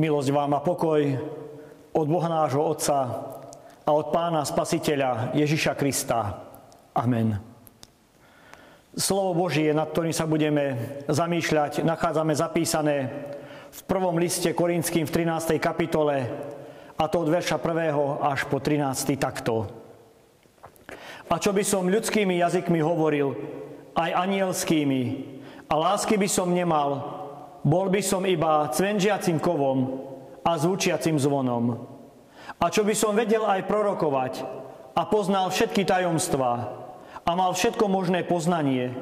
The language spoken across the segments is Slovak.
Milosť vám a pokoj od Boha nášho Otca a od Pána Spasiteľa Ježiša Krista. Amen. Slovo Božie, nad ktorým sa budeme zamýšľať, nachádzame zapísané v prvom liste Korinským v 13. kapitole a to od verša 1. až po 13. takto. A čo by som ľudskými jazykmi hovoril, aj anielskými, a lásky by som nemal, bol by som iba cvenžiacim kovom a zvučiacim zvonom. A čo by som vedel aj prorokovať a poznal všetky tajomstvá a mal všetko možné poznanie.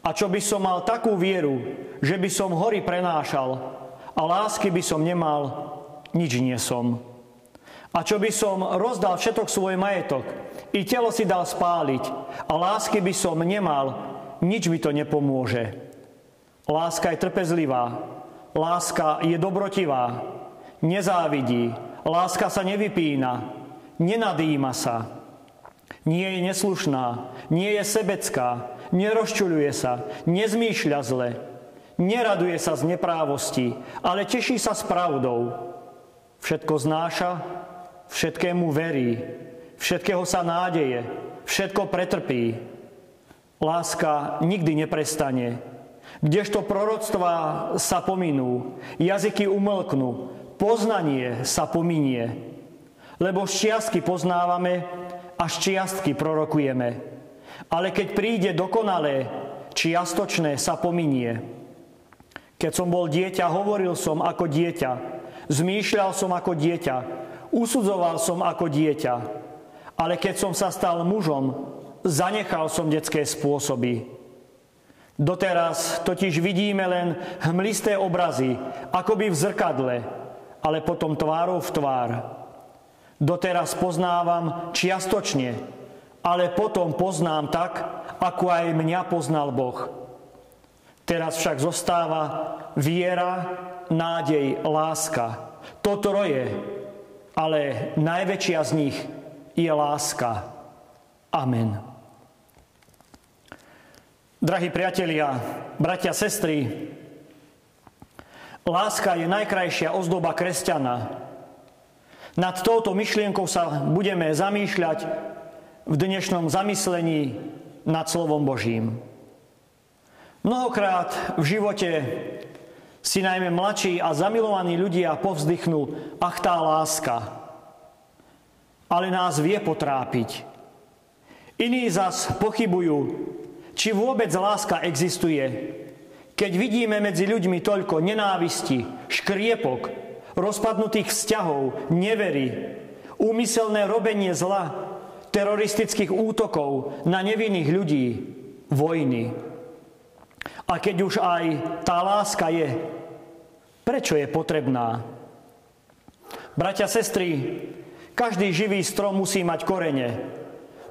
A čo by som mal takú vieru, že by som hory prenášal a lásky by som nemal, nič nie som. A čo by som rozdal všetok svoj majetok, i telo si dal spáliť a lásky by som nemal, nič mi to nepomôže. Láska je trpezlivá, láska je dobrotivá, nezávidí, láska sa nevypína, nenadýma sa, nie je neslušná, nie je sebecká, nerozčuluje sa, nezmýšľa zle, neraduje sa z neprávosti, ale teší sa s pravdou. Všetko znáša, všetkému verí, všetkého sa nádeje, všetko pretrpí. Láska nikdy neprestane, Kdežto proroctvá sa pominú, jazyky umlknú, poznanie sa pominie. Lebo ščiastky poznávame a ščiastky prorokujeme. Ale keď príde dokonalé, čiastočné sa pominie. Keď som bol dieťa, hovoril som ako dieťa, zmýšľal som ako dieťa, usudzoval som ako dieťa. Ale keď som sa stal mužom, zanechal som detské spôsoby. Doteraz totiž vidíme len hmlisté obrazy, akoby v zrkadle, ale potom tvárou v tvár. Doteraz poznávam čiastočne, ale potom poznám tak, ako aj mňa poznal Boh. Teraz však zostáva viera, nádej, láska. To troje, ale najväčšia z nich je láska. Amen. Drahí priatelia, bratia, sestry, láska je najkrajšia ozdoba kresťana. Nad touto myšlienkou sa budeme zamýšľať v dnešnom zamyslení nad slovom Božím. Mnohokrát v živote si najmä mladší a zamilovaní ľudia povzdychnú, ach tá láska. Ale nás vie potrápiť. Iní zas pochybujú, či vôbec láska existuje. Keď vidíme medzi ľuďmi toľko nenávisti, škriepok, rozpadnutých vzťahov, nevery, úmyselné robenie zla, teroristických útokov na nevinných ľudí, vojny. A keď už aj tá láska je, prečo je potrebná? Bratia, sestry, každý živý strom musí mať korene.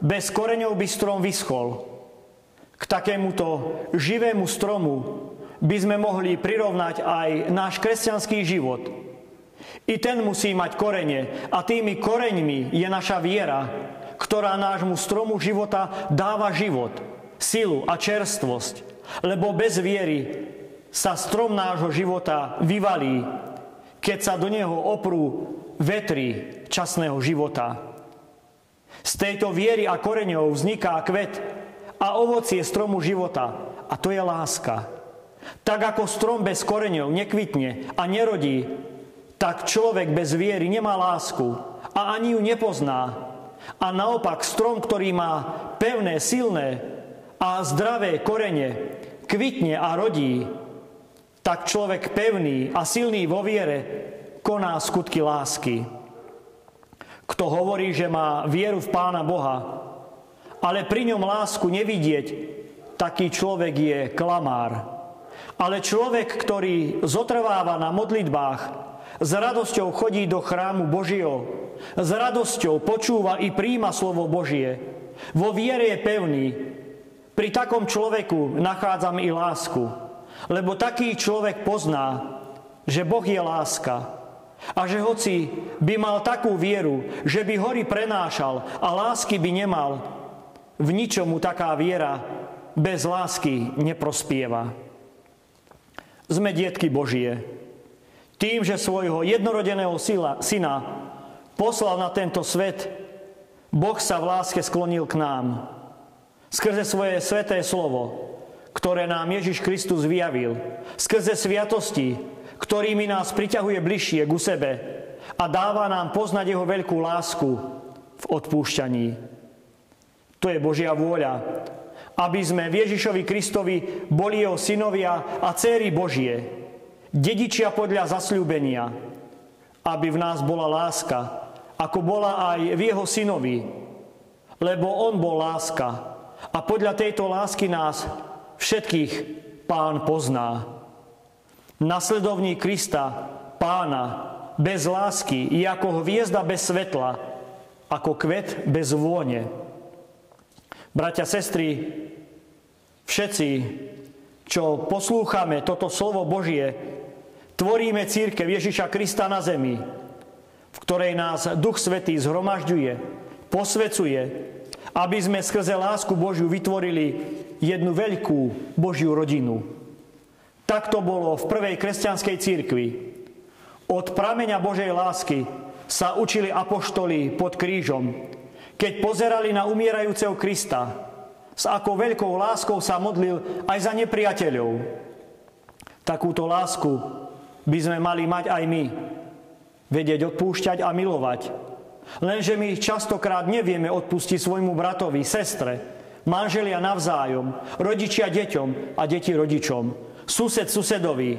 Bez koreňov by strom vyschol. K takémuto živému stromu by sme mohli prirovnať aj náš kresťanský život. I ten musí mať korene a tými koreňmi je naša viera, ktorá nášmu stromu života dáva život, silu a čerstvosť. Lebo bez viery sa strom nášho života vyvalí, keď sa do neho oprú vetry časného života. Z tejto viery a koreňov vzniká kvet, a ovocie stromu života. A to je láska. Tak ako strom bez koreňov nekvitne a nerodí, tak človek bez viery nemá lásku a ani ju nepozná. A naopak strom, ktorý má pevné, silné a zdravé korene, kvitne a rodí, tak človek pevný a silný vo viere koná skutky lásky. Kto hovorí, že má vieru v Pána Boha, ale pri ňom lásku nevidieť, taký človek je klamár. Ale človek, ktorý zotrváva na modlitbách, s radosťou chodí do chrámu Božieho, s radosťou počúva i príjma slovo Božie, vo viere je pevný, pri takom človeku nachádzam i lásku, lebo taký človek pozná, že Boh je láska a že hoci by mal takú vieru, že by hory prenášal a lásky by nemal, v ničom mu taká viera bez lásky neprospieva. Sme dietky Božie. Tým, že svojho jednorodeného syna poslal na tento svet, Boh sa v láske sklonil k nám. Skrze svoje sveté slovo, ktoré nám Ježiš Kristus vyjavil. Skrze sviatosti, ktorými nás priťahuje bližšie ku sebe a dáva nám poznať jeho veľkú lásku v odpúšťaní. To je Božia vôľa, aby sme v Ježišovi Kristovi boli jeho synovia a céry Božie, dedičia podľa zasľúbenia, aby v nás bola láska, ako bola aj v jeho synovi, lebo on bol láska. A podľa tejto lásky nás všetkých pán pozná. Nasledovník Krista, pána, bez lásky je ako hviezda bez svetla, ako kvet bez vône. Bratia, sestry, všetci, čo poslúchame toto slovo Božie, tvoríme církev Ježiša Krista na zemi, v ktorej nás Duch Svetý zhromažďuje, posvecuje, aby sme skrze lásku Božiu vytvorili jednu veľkú Božiu rodinu. Tak to bolo v prvej kresťanskej církvi. Od prameňa Božej lásky sa učili apoštoli pod krížom, keď pozerali na umierajúceho Krista, s akou veľkou láskou sa modlil aj za nepriateľov. Takúto lásku by sme mali mať aj my. Vedieť odpúšťať a milovať. Lenže my častokrát nevieme odpustiť svojmu bratovi, sestre, manželia navzájom, rodičia deťom a deti rodičom, sused susedovi,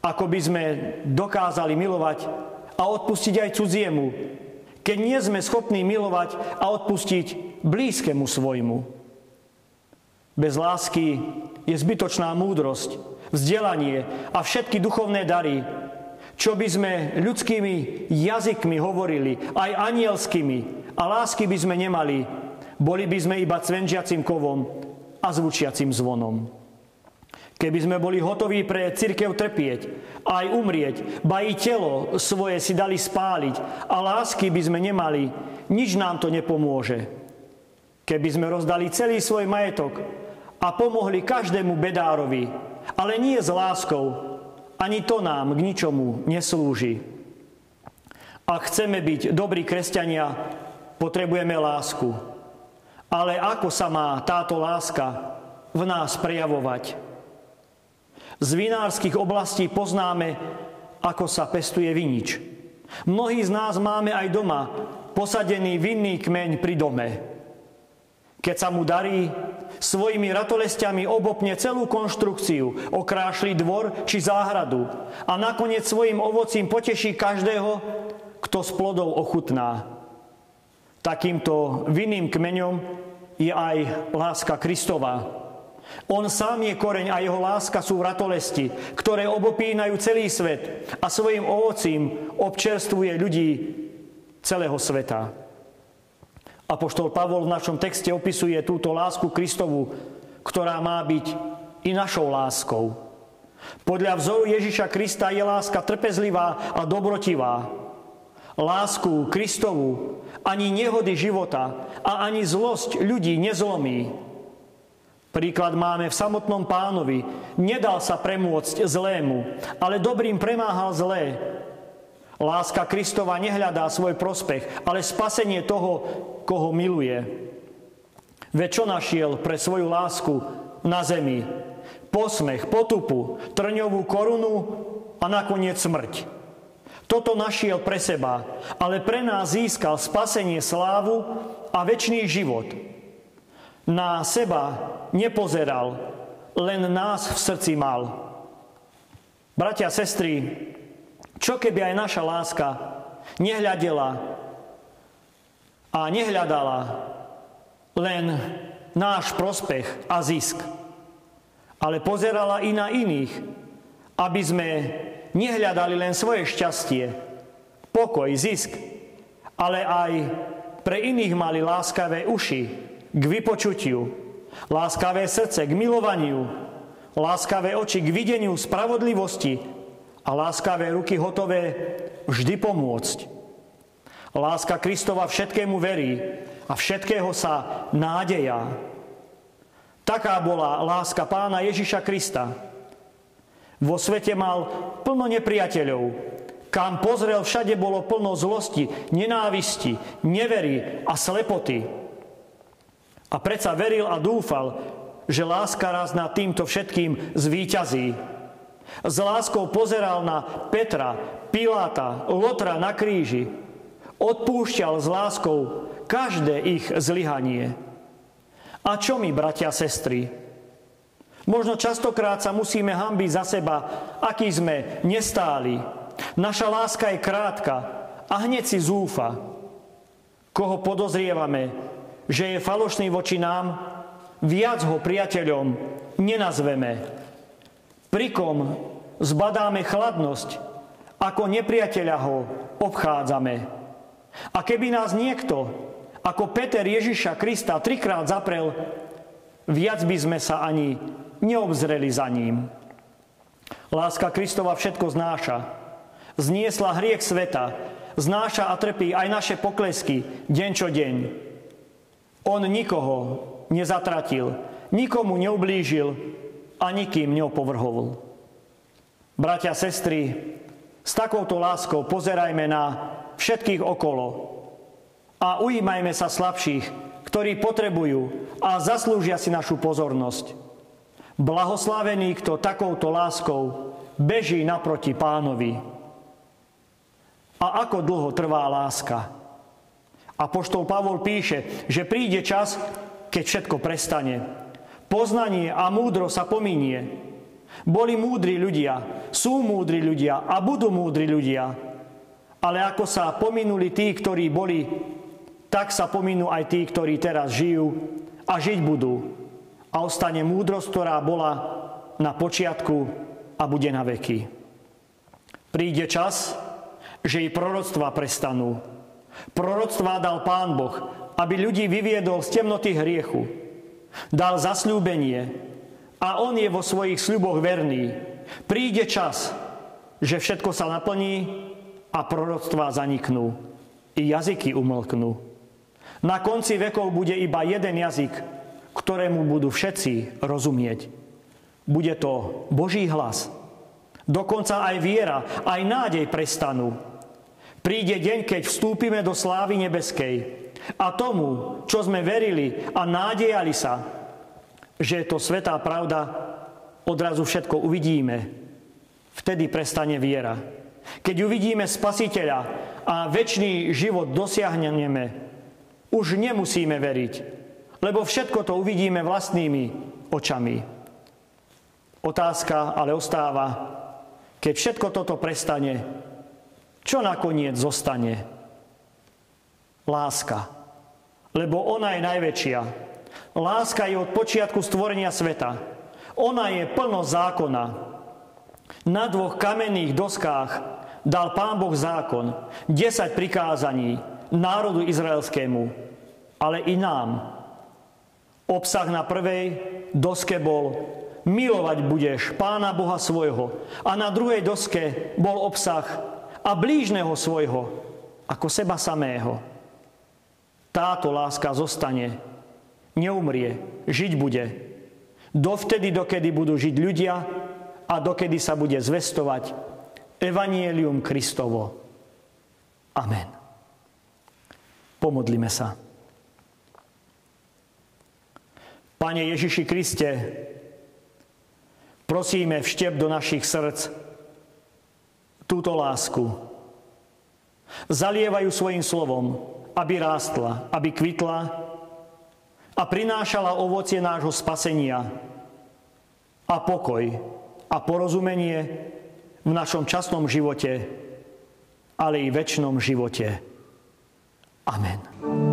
ako by sme dokázali milovať a odpustiť aj cudziemu, keď nie sme schopní milovať a odpustiť blízkemu svojmu. Bez lásky je zbytočná múdrosť, vzdelanie a všetky duchovné dary, čo by sme ľudskými jazykmi hovorili, aj anielskými, a lásky by sme nemali, boli by sme iba cvenžiacim kovom a zvučiacim zvonom. Keby sme boli hotoví pre církev trpieť, aj umrieť, ba i telo svoje si dali spáliť a lásky by sme nemali, nič nám to nepomôže. Keby sme rozdali celý svoj majetok a pomohli každému bedárovi, ale nie s láskou, ani to nám k ničomu neslúži. Ak chceme byť dobrí kresťania, potrebujeme lásku. Ale ako sa má táto láska v nás prejavovať? Z vinárskych oblastí poznáme, ako sa pestuje vinič. Mnohí z nás máme aj doma posadený vinný kmeň pri dome. Keď sa mu darí, svojimi ratolestiami obopne celú konštrukciu, okrášli dvor či záhradu a nakoniec svojim ovocím poteší každého, kto s plodov ochutná. Takýmto vinným kmeňom je aj láska Kristova, on sám je koreň a jeho láska sú vratolesti, ktoré obopínajú celý svet a svojim ovocím občerstvuje ľudí celého sveta. Apoštol Pavol v našom texte opisuje túto lásku Kristovu, ktorá má byť i našou láskou. Podľa vzoru Ježiša Krista je láska trpezlivá a dobrotivá. Lásku Kristovu ani nehody života a ani zlosť ľudí nezlomí. Príklad máme v samotnom pánovi. Nedal sa premôcť zlému, ale dobrým premáhal zlé. Láska Kristova nehľadá svoj prospech, ale spasenie toho, koho miluje. Veď čo našiel pre svoju lásku na zemi? Posmech, potupu, trňovú korunu a nakoniec smrť. Toto našiel pre seba, ale pre nás získal spasenie slávu a väčší život – na seba nepozeral, len nás v srdci mal. Bratia sestry, čo keby aj naša láska nehľadela a nehľadala len náš prospech a zisk, ale pozerala i na iných, aby sme nehľadali len svoje šťastie, pokoj, zisk, ale aj pre iných mali láskavé uši, k vypočutiu, láskavé srdce k milovaniu, láskavé oči k videniu spravodlivosti a láskavé ruky hotové vždy pomôcť. Láska Kristova všetkému verí a všetkého sa nádeja. Taká bola láska pána Ježiša Krista. Vo svete mal plno nepriateľov. Kam pozrel, všade bolo plno zlosti, nenávisti, nevery a slepoty. A predsa veril a dúfal, že láska raz nad týmto všetkým zvíťazí. S láskou pozeral na Petra, Piláta, Lotra na kríži. Odpúšťal s láskou každé ich zlyhanie. A čo my, bratia a sestry? Možno častokrát sa musíme hambiť za seba, aký sme nestáli. Naša láska je krátka a hneď si zúfa. Koho podozrievame, že je falošný voči nám, viac ho priateľom nenazveme. Prikom zbadáme chladnosť, ako nepriateľa ho obchádzame. A keby nás niekto, ako Peter Ježiša Krista, trikrát zaprel, viac by sme sa ani neobzreli za ním. Láska Kristova všetko znáša. Zniesla hriech sveta, znáša a trpí aj naše poklesky deň čo deň. On nikoho nezatratil, nikomu neublížil a nikým neopovrhoval. Bratia sestry, s takouto láskou pozerajme na všetkých okolo a ujímajme sa slabších, ktorí potrebujú a zaslúžia si našu pozornosť. Blahoslavený, kto takouto láskou beží naproti pánovi. A ako dlho trvá láska? Apoštol Pavol píše, že príde čas, keď všetko prestane. Poznanie a múdro sa pominie. Boli múdri ľudia, sú múdri ľudia a budú múdri ľudia. Ale ako sa pominuli tí, ktorí boli, tak sa pominú aj tí, ktorí teraz žijú a žiť budú. A ostane múdrosť, ktorá bola na počiatku a bude na veky. Príde čas, že i proroctva prestanú. Proroctva dal Pán Boh aby ľudí vyviedol z temnoty hriechu. Dal zasľúbenie a on je vo svojich sľuboch verný. Príde čas, že všetko sa naplní a proroctvá zaniknú. I jazyky umlknú. Na konci vekov bude iba jeden jazyk, ktorému budú všetci rozumieť. Bude to Boží hlas. Dokonca aj viera, aj nádej prestanú. Príde deň, keď vstúpime do slávy nebeskej a tomu, čo sme verili a nádejali sa, že je to svetá pravda, odrazu všetko uvidíme. Vtedy prestane viera. Keď uvidíme Spasiteľa a väčší život dosiahneme, už nemusíme veriť, lebo všetko to uvidíme vlastnými očami. Otázka ale ostáva, keď všetko toto prestane, čo nakoniec zostane? Láska lebo ona je najväčšia. Láska je od počiatku stvorenia sveta. Ona je plno zákona. Na dvoch kamenných doskách dal Pán Boh zákon, 10 prikázaní národu izraelskému, ale i nám. Obsah na prvej doske bol milovať budeš Pána Boha svojho. A na druhej doske bol obsah a blížneho svojho ako seba samého táto láska zostane, neumrie, žiť bude. Dovtedy, dokedy budú žiť ľudia a dokedy sa bude zvestovať Evanielium Kristovo. Amen. Pomodlime sa. Pane Ježiši Kriste, prosíme vštep do našich srdc túto lásku. Zalievajú svojim slovom aby rástla, aby kvitla a prinášala ovocie nášho spasenia a pokoj a porozumenie v našom časnom živote, ale i väčšnom živote. Amen.